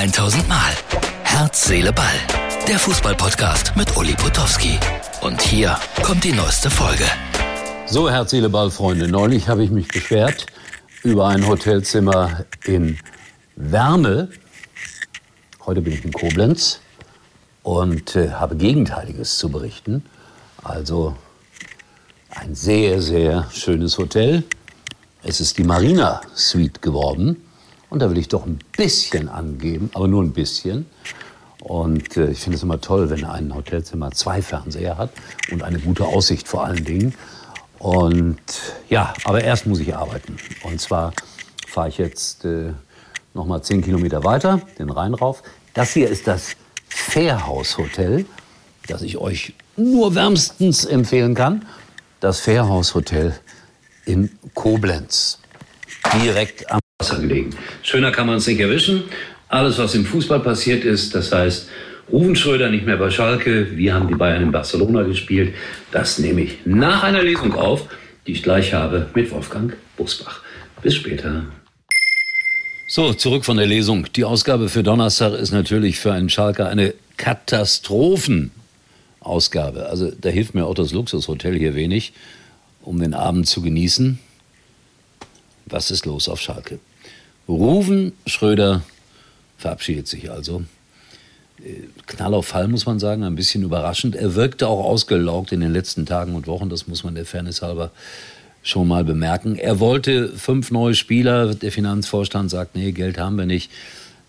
1000 Mal. Herz, Seele, Ball. Der Fußballpodcast mit Uli Potowski. Und hier kommt die neueste Folge. So, Herz, Seele, Ball, Freunde. Neulich habe ich mich beschwert über ein Hotelzimmer in Wärme. Heute bin ich in Koblenz und äh, habe Gegenteiliges zu berichten. Also ein sehr, sehr schönes Hotel. Es ist die Marina Suite geworden. Und da will ich doch ein bisschen angeben, aber nur ein bisschen. Und äh, ich finde es immer toll, wenn ein Hotelzimmer zwei Fernseher hat und eine gute Aussicht vor allen Dingen. Und ja, aber erst muss ich arbeiten. Und zwar fahre ich jetzt äh, noch mal zehn Kilometer weiter, den Rhein rauf. Das hier ist das Fährhaus Hotel, das ich euch nur wärmstens empfehlen kann. Das Fährhaus Hotel in Koblenz, direkt am Wasser gelegen. Schöner kann man es nicht erwischen. Alles, was im Fußball passiert ist, das heißt, Ruven Schröder nicht mehr bei Schalke, wir haben die Bayern in Barcelona gespielt, das nehme ich nach einer Lesung auf, die ich gleich habe mit Wolfgang Busbach. Bis später. So, zurück von der Lesung. Die Ausgabe für Donnerstag ist natürlich für einen Schalker eine Katastrophenausgabe. Also da hilft mir auch das Luxushotel hier wenig, um den Abend zu genießen. Was ist los auf Schalke? Ruven Schröder verabschiedet sich also. Äh, Knall auf Fall, muss man sagen, ein bisschen überraschend. Er wirkte auch ausgelaugt in den letzten Tagen und Wochen, das muss man der Fairness halber schon mal bemerken. Er wollte fünf neue Spieler, der Finanzvorstand sagt, nee, Geld haben wir nicht.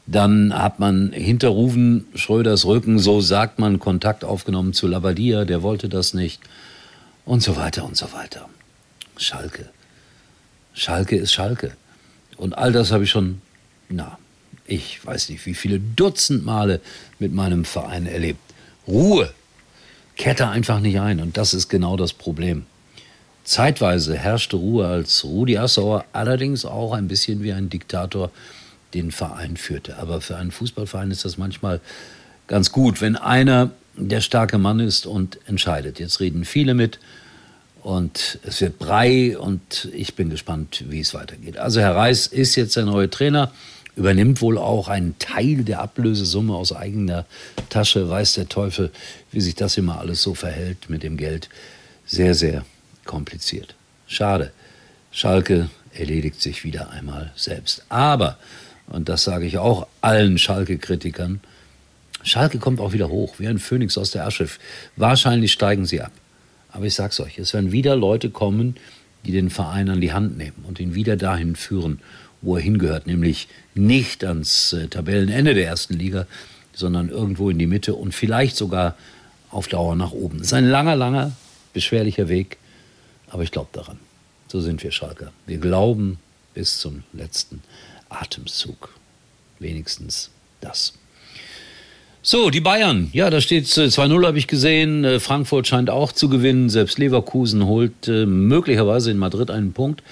Dann hat man hinter Ruven Schröders Rücken, so sagt man, Kontakt aufgenommen zu Labadia, der wollte das nicht. Und so weiter und so weiter. Schalke. Schalke ist Schalke. Und all das habe ich schon, na, ich weiß nicht, wie viele Dutzend Male mit meinem Verein erlebt. Ruhe kehrt einfach nicht ein. Und das ist genau das Problem. Zeitweise herrschte Ruhe, als Rudi Assauer allerdings auch ein bisschen wie ein Diktator den Verein führte. Aber für einen Fußballverein ist das manchmal ganz gut, wenn einer der starke Mann ist und entscheidet. Jetzt reden viele mit und es wird Brei und ich bin gespannt, wie es weitergeht. Also Herr Reis ist jetzt der neue Trainer, übernimmt wohl auch einen Teil der Ablösesumme aus eigener Tasche, weiß der Teufel, wie sich das immer alles so verhält mit dem Geld. Sehr, sehr kompliziert. Schade. Schalke erledigt sich wieder einmal selbst. Aber, und das sage ich auch allen Schalke-Kritikern, Schalke kommt auch wieder hoch, wie ein Phönix aus der Asche. Wahrscheinlich steigen sie ab. Aber ich sag's euch, es werden wieder Leute kommen, die den Verein an die Hand nehmen und ihn wieder dahin führen, wo er hingehört, nämlich nicht ans äh, Tabellenende der ersten Liga, sondern irgendwo in die Mitte und vielleicht sogar auf Dauer nach oben. Es ist ein langer, langer, beschwerlicher Weg, aber ich glaube daran. So sind wir Schalker. Wir glauben bis zum letzten Atemzug. Wenigstens das. So, die Bayern. Ja, da steht 2-0, habe ich gesehen. Äh, Frankfurt scheint auch zu gewinnen. Selbst Leverkusen holt äh, möglicherweise in Madrid einen Punkt.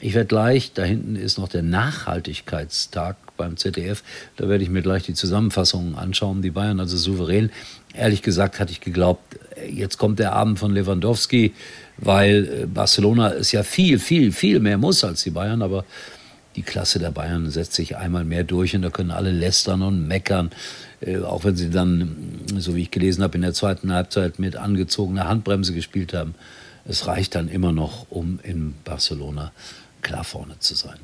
Ich werde gleich, da hinten ist noch der Nachhaltigkeitstag beim ZDF. Da werde ich mir gleich die Zusammenfassungen anschauen. Die Bayern also souverän. Ehrlich gesagt hatte ich geglaubt, äh, jetzt kommt der Abend von Lewandowski weil äh, Barcelona es ja viel, viel, viel mehr muss als die Bayern, aber die Klasse der Bayern setzt sich einmal mehr durch und da können alle lästern und meckern, äh, auch wenn sie dann, so wie ich gelesen habe, in der zweiten Halbzeit mit angezogener Handbremse gespielt haben. Es reicht dann immer noch, um in Barcelona klar vorne zu sein.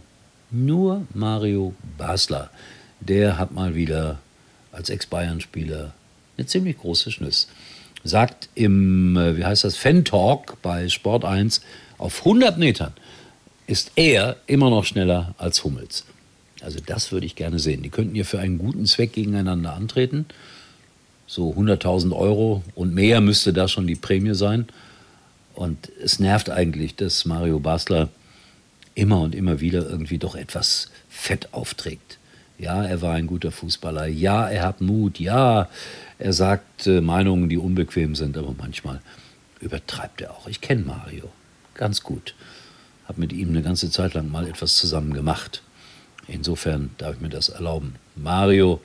Nur Mario Basler, der hat mal wieder als Ex-Bayern-Spieler eine ziemlich große Schnüss sagt im, äh, wie heißt das, Fan-Talk bei Sport 1, auf 100 Metern ist er immer noch schneller als Hummels. Also das würde ich gerne sehen. Die könnten hier für einen guten Zweck gegeneinander antreten. So 100.000 Euro und mehr müsste da schon die Prämie sein. Und es nervt eigentlich, dass Mario Basler immer und immer wieder irgendwie doch etwas Fett aufträgt. Ja, er war ein guter Fußballer. Ja, er hat Mut. Ja, er sagt äh, Meinungen, die unbequem sind, aber manchmal übertreibt er auch. Ich kenne Mario ganz gut. Habe mit ihm eine ganze Zeit lang mal etwas zusammen gemacht. Insofern darf ich mir das erlauben. Mario,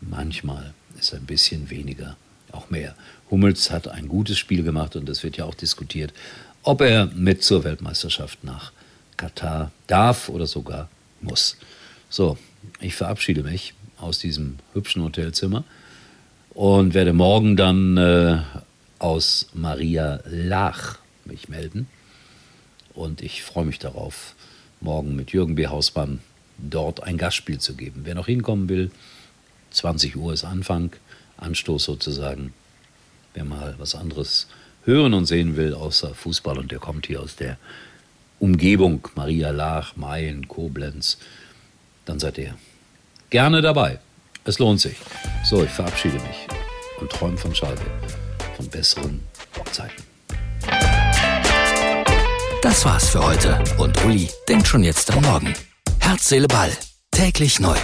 manchmal ist ein bisschen weniger, auch mehr. Hummels hat ein gutes Spiel gemacht und es wird ja auch diskutiert, ob er mit zur Weltmeisterschaft nach Katar darf oder sogar muss. So, ich verabschiede mich aus diesem hübschen Hotelzimmer und werde morgen dann äh, aus Maria Lach mich melden. Und ich freue mich darauf, morgen mit Jürgen B. Hausmann dort ein Gastspiel zu geben. Wer noch hinkommen will, 20 Uhr ist Anfang, Anstoß sozusagen. Wer mal was anderes hören und sehen will außer Fußball und der kommt hier aus der Umgebung, Maria Lach, Mayen, Koblenz, dann seid ihr gerne dabei. Es lohnt sich. So, ich verabschiede mich und träume von Schalke, von besseren Zeiten. Das war's für heute und Uli denkt schon jetzt an morgen. Herz, Seele, Ball. Täglich neu.